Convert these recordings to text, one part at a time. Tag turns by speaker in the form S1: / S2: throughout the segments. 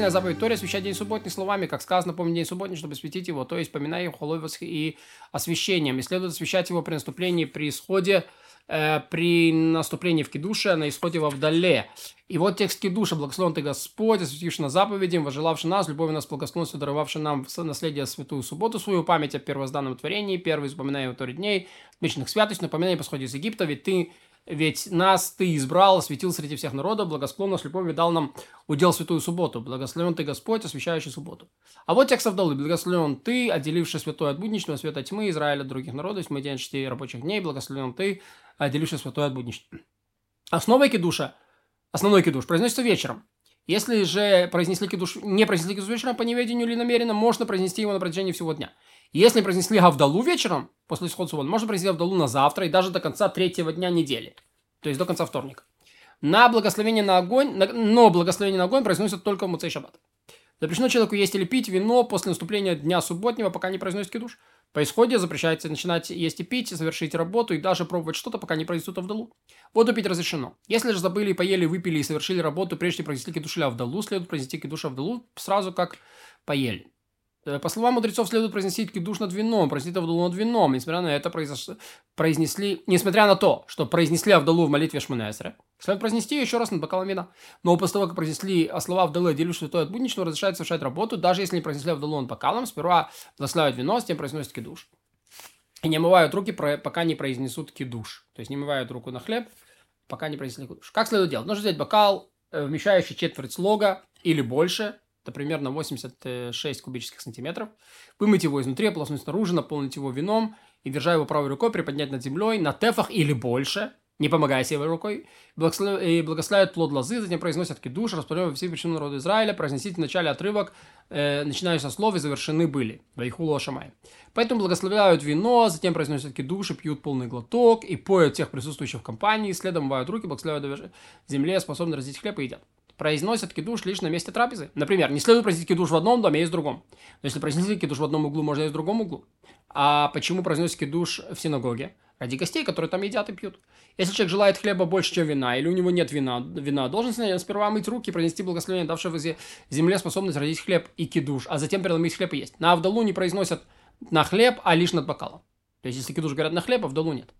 S1: единственная заповедь Торе освящать день субботний словами, как сказано, помни день субботний, чтобы осветить его, то есть поминая его холой и освящением. И следует освящать его при наступлении, при исходе, э, при наступлении в Кедуше, на исходе во вдале. И вот текст Кедуша, благословен ты Господь, осветивший нас заповедям, вожелавший нас, любовью нас, благословенностью, даровавший нам наследие святую субботу, свою память о первозданном творении, первый запоминая его Торе дней, отмеченных святостью, напоминая по исходе из Египта, ведь ты ведь нас ты избрал, осветил среди всех народов, благосклонно с любовью дал нам удел святую субботу. Благословен ты Господь, освящающий субботу. А вот текст Авдалы. Благословен ты, отделивший святой от будничного, света тьмы, Израиля других народов, мы день шести рабочих дней. Благословен ты, отделивший святой от будничного. Основой кидуша, основной кидуш, произносится вечером. Если же произнесли кидуш, не произнесли кидуш вечером по неведению или намеренно, можно произнести его на протяжении всего дня. Если произнесли Гавдалу вечером, после исхода субботы, можно произнести Гавдалу на завтра и даже до конца третьего дня недели. То есть до конца вторника. На благословение на огонь, на, но благословение на огонь произносят только в Муцей Шаббат. Запрещено человеку есть или пить вино после наступления дня субботнего, пока не произносит кидуш. По исходе запрещается начинать есть и пить, завершить работу и даже пробовать что-то, пока не произнесут Авдалу. Воду пить разрешено. Если же забыли, поели, выпили и совершили работу, прежде чем произнести кидуш или Авдалу, следует произнести кидуш Авдалу сразу как поели. Э, по словам мудрецов, следует произнести кидуш над вином, произнести Авдалу над вином. Несмотря на это, произош... произнесли... Несмотря на то, что произнесли Авдалу в молитве Шманесера, следует произнести еще раз над бокалом вина. Но после того, как произнесли слова Авдалы, делю святой от будничного, разрешает совершать работу, даже если не произнесли Авдалу над бокалом, сперва благословляют вино, затем произносят кидуш. И не омывают руки, пока не произнесут кидуш. То есть не омывают руку на хлеб, пока не произнесли кидуш. Как следует делать? Нужно взять бокал, э, вмещающий четверть слога или больше, это примерно 86 кубических сантиметров. Вымыть его изнутри, ополоснуть снаружи, наполнить его вином и, держа его правой рукой, приподнять над землей на тефах или больше, не помогая себе рукой, и благословляют плод лозы, затем произносят кидуш, распространяют все причины народа Израиля, произносить в начале отрывок, э, начиная со слов, и завершены были. Вайхулу Ашамай. Поэтому благословляют вино, затем произносят кидуш и пьют полный глоток, и поют всех присутствующих в компании, следом мывают руки, благословляют земле, способны разить хлеб и едят произносят кидуш лишь на месте трапезы. Например, не следует произносить кидуш в одном доме, а есть в другом. Но если произнести кидуш в одном углу, можно и в другом углу. А почему произносят кидуш в синагоге? Ради гостей, которые там едят и пьют. Если человек желает хлеба больше, чем вина, или у него нет вина, вина должен сперва мыть руки, произнести благословение, давшего земле способность родить хлеб и кидуш, а затем переломить хлеб и есть. На Авдалу не произносят на хлеб, а лишь над бокалом. То есть, если кидуш говорят на хлеб, а Авдалу нет.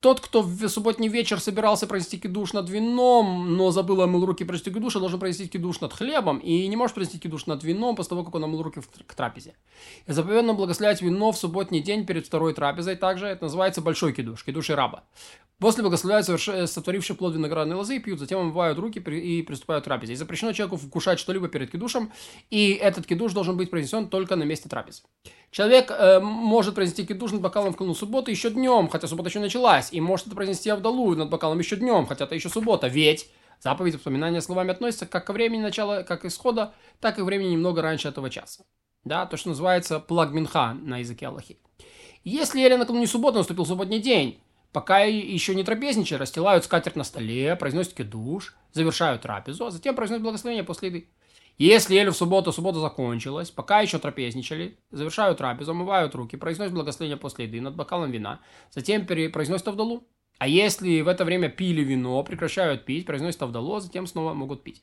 S1: Тот, кто в субботний вечер собирался произнести кидуш над вином, но забыл омыл руки произнести кидуш, должен произнести кидуш над хлебом и не может произнести кидуш над вином после того, как он омыл руки к трапезе. И заповедно благословлять вино в субботний день перед второй трапезой также. Это называется большой кидуш, кидуш и раба. После благословляют соверш... сотворивший плод виноградной лозы и пьют, затем омывают руки и приступают к трапезе. И запрещено человеку вкушать что-либо перед кидушем, и этот кидуш должен быть произнесен только на месте трапезы. Человек э, может произнести кидуш над бокалом в канун субботы еще днем, хотя суббота еще началась, и может это произнести Авдалу над бокалом еще днем, хотя это еще суббота, ведь заповедь воспоминания словами относится как ко времени начала, как исхода, так и времени немного раньше этого часа. Да, то, что называется плагминха на языке Аллахи. Если или накануне субботы наступил субботний день, пока еще не трапезничали, расстилают скатерть на столе, произносят кидуш, завершают трапезу, а затем произносят благословение после еды. Если ели в субботу, суббота закончилась, пока еще трапезничали, завершают трапезу, омывают руки, произносят благословение после еды над бокалом вина, затем произносят авдалу. А если в это время пили вино, прекращают пить, произносят авдалу, а затем снова могут пить.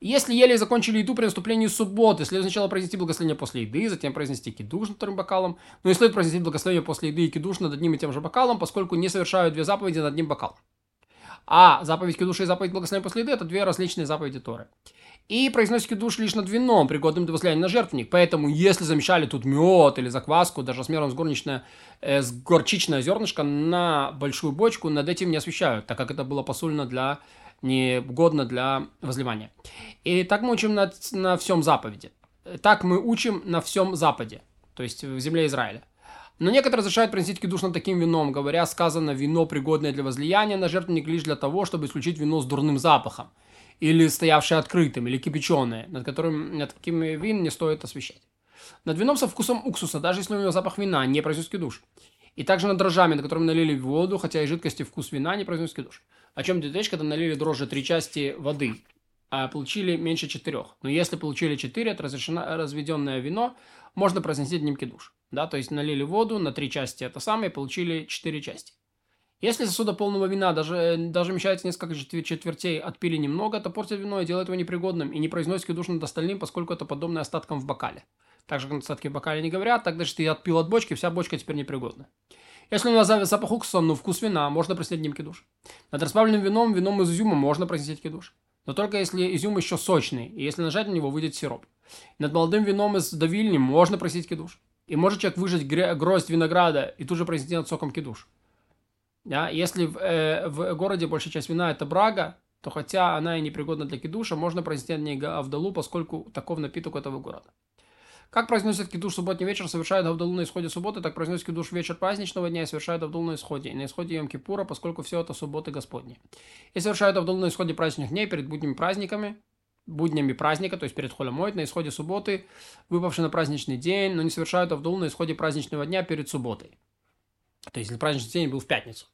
S1: Если ели и закончили еду при наступлении субботы, следует сначала произнести благословение после еды, затем произнести кидуш над вторым бокалом, но не следует произнести благословение после еды и кидуш над одним и тем же бокалом, поскольку не совершают две заповеди над одним бокалом. А заповедь кидуша и заповедь благословения после еды – это две различные заповеди Торы и произносите душ лишь над вином, пригодным для возлияния на жертвенник. Поэтому, если замешали тут мед или закваску, даже размером с горничное, э, с горчичное зернышко на большую бочку, над этим не освещают, так как это было посульно для негодно для возливания. И так мы учим на, на всем заповеди. Так мы учим на всем Западе, то есть в земле Израиля. Но некоторые разрешают приносить кидуш над таким вином, говоря, сказано, вино, пригодное для возлияния на жертвенник лишь для того, чтобы исключить вино с дурным запахом или стоявшее открытым, или кипяченое, над которым над каким вин не стоит освещать. Над вином со вкусом уксуса, даже если у него запах вина, не произносит кидуш. И также над дрожжами, на которыми налили воду, хотя и жидкости вкус вина не произносит кидуш. О чем идет речь, когда налили дрожжи три части воды, а получили меньше четырех. Но если получили четыре, это разрешено разведенное вино, можно произносить одним кидуш. Да, то есть налили воду на три части это самое, получили четыре части. Если сосуда полного вина даже, даже вмещается несколько четвертей, отпили немного, то портит вино и делает его непригодным, и не произносит кидуш над остальным, поскольку это подобно остаткам в бокале. Так же, как остатки в бокале не говорят, так даже ты отпил от бочки, вся бочка теперь непригодна. Если у нас запах уксуса, но вкус вина, можно произнести ним кидуш. Над расплавленным вином, вином из изюма можно произнести кидуш. Но только если изюм еще сочный, и если нажать на него, выйдет сироп. Над молодым вином из давильни можно просить кидуш. И может человек выжать гроздь винограда и тут же произнести над соком кидуш. Да? Если в, э, в городе большая часть вина это брага, то хотя она и непригодна для кидуша, можно произнести от ней авдалу, поскольку таков напиток этого города. Как произносят кидуш субботний вечер, совершают авдалу на исходе субботы, так произносят кидуш вечер праздничного дня и совершают авдалу на исходе, и на исходе Йом Кипура, поскольку все это субботы Господни. И совершают авдалу на исходе праздничных дней перед будними праздниками, буднями праздника, то есть перед холомойт, на исходе субботы, выпавший на праздничный день, но не совершают авдалу на исходе праздничного дня перед субботой. То есть, если праздничный день был в пятницу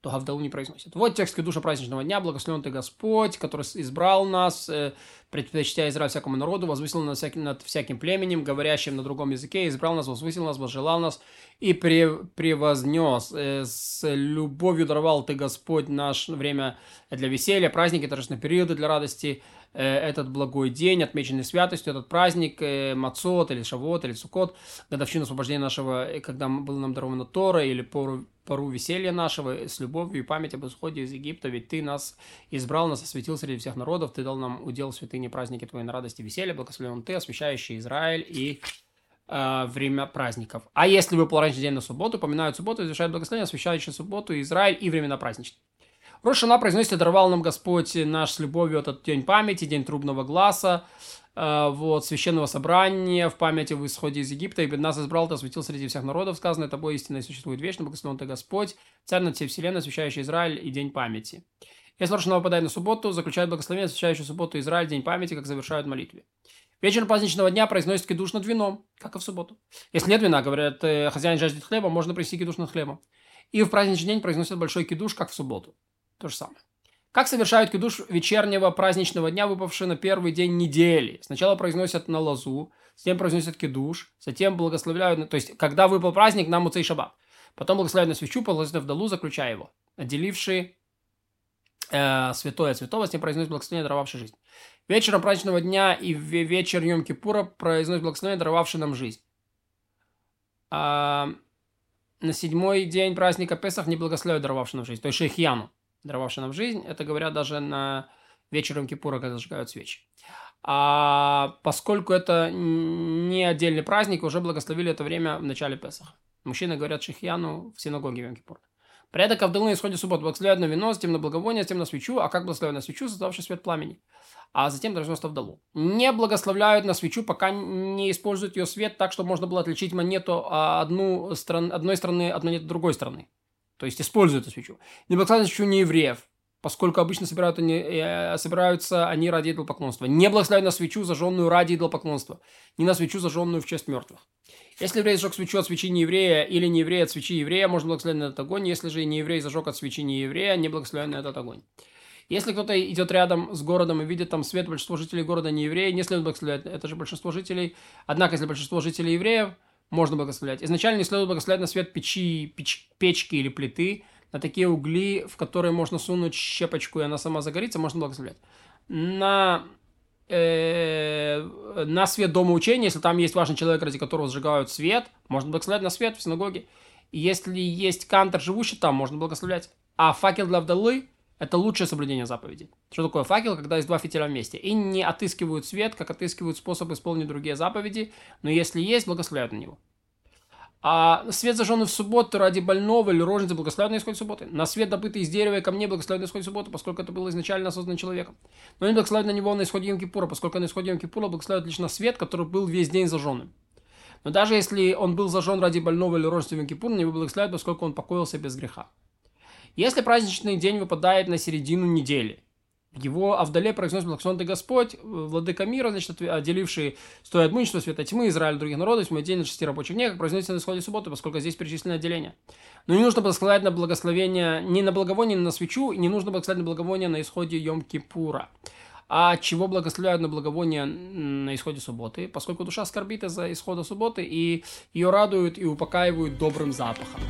S1: то Гавдалу не произносит. Вот текст душа праздничного дня. Благословен ты Господь, который избрал нас, э, предпочтя Израиль всякому народу, возвысил нас всяким, над всяким племенем, говорящим на другом языке, избрал нас, возвысил нас, возжелал нас и превознес. Э, с любовью даровал ты Господь наш время для веселья, праздники, торжественные периоды для радости, этот благой день, отмеченный святостью, этот праздник, э, Мацот или Шавот или Сукот, годовщина освобождения нашего, э, когда было нам даровано Тора, или пору, пору веселья нашего, с любовью и память об исходе из Египта, ведь ты нас избрал, нас осветил среди всех народов, ты дал нам удел святыни праздники твои на радости и веселье, благословен ты, освящающий Израиль и э, время праздников. А если выпал раньше день на субботу, поминают субботу, завершают благословение, освящающий субботу, Израиль и времена праздничные. Рошана произносит, даровал нам Господь наш с любовью этот день памяти, день трубного глаза, э, вот, священного собрания в памяти в исходе из Египта, и нас избрал, ты осветил среди всех народов, сказано, тобой истинно существует вечно, благословен ты Господь, царь над всей вселенной, освящающий Израиль и день памяти. Если Рошана выпадает на субботу, заключает благословение, освящающий субботу Израиль, день памяти, как завершают молитве. Вечер праздничного дня произносит кидуш над вином, как и в субботу. Если нет вина, говорят, э, хозяин жаждет хлеба, можно принести кидуш над хлебом. И в праздничный день произносят большой кидуш, как в субботу. То же самое. Как совершают кидуш вечернего праздничного дня, выпавший на первый день недели? Сначала произносят на лазу, затем произносят кидуш, затем благословляют, то есть, когда выпал праздник, на Муцей Шаббат. Потом благословляют на свечу, положив в долу, заключая его. Отделивший э, святое от святого, с ним произносит благословение, даровавший жизнь. Вечером праздничного дня и вечер Йом Кипура произносит благословение, даровавший нам жизнь. А, на седьмой день праздника Песах не благословляют даровавший нам жизнь, то есть Шейхьяну даровавший нам жизнь. Это говорят даже на вечером Кипура, когда зажигают свечи. А поскольку это не отдельный праздник, уже благословили это время в начале Песаха. Мужчины говорят Шихьяну в синагоге в Кипур. Порядок Авдалы на исходе суббот благословляют на вино, затем на благовоние, затем на свечу, а как благословляют на свечу, создавший свет пламени, а затем произносят Авдалу. Не благословляют на свечу, пока не используют ее свет так, чтобы можно было отличить монету а, одну стран, одной стороны от монеты другой стороны. То есть используют эту свечу. Не благословляют свечу не евреев, поскольку обычно собирают они, э, собираются они ради идолопоклонства. Не благословляют на свечу, зажженную ради идолопоклонства. Не на свечу, зажженную в честь мертвых. Если еврей зажег свечу от свечи не еврея или не еврей от свечи еврея, можно благословить на этот огонь. Если же не еврей зажег от свечи не еврея, не благословляет на этот огонь. Если кто-то идет рядом с городом и видит там свет, большинство жителей города не евреи, не следует благословлять. Это же большинство жителей. Однако, если большинство жителей евреев, можно благословлять. Изначально не следует благословлять на свет печи, печ, печки или плиты, на такие угли, в которые можно сунуть щепочку, и она сама загорится, можно благословлять. На, э, на свет дома учения, если там есть важный человек, ради которого сжигают свет, можно благословлять на свет в синагоге. Если есть кантор, живущий там, можно благословлять. А факел для вдовы – это лучшее соблюдение заповедей. Что такое факел, когда есть два фитиля вместе? И не отыскивают свет, как отыскивают способ исполнить другие заповеди, но если есть, благословляют на него. А свет зажженный в субботу ради больного или рожницы благословен на субботы. На свет, добытый из дерева и камней, благословен на исходе субботы, поскольку это было изначально создано человеком. Но не благословен на него на исходе Йом-Кипура, поскольку на исходе Йом-Кипура благословен лишь на свет, который был весь день зажженным. Но даже если он был зажжен ради больного или рожницы Йом-Кипура, не благословляют, поскольку он покоился без греха. Если праздничный день выпадает на середину недели, его Авдале произносит благословен ты Господь, владыка мира, значит, отделивший стоя от мучества, света тьмы, Израиль других народов, мы день шести рабочих дней, как произносится на исходе субботы, поскольку здесь перечислены отделения. Но не нужно благословлять на благословение, ни на благовоние, ни на свечу, не нужно благословлять на благовоние на исходе Йом-Кипура. А чего благословляют на благовоние на исходе субботы? Поскольку душа скорбит из-за исхода субботы, и ее радуют и упокаивают добрым запахом.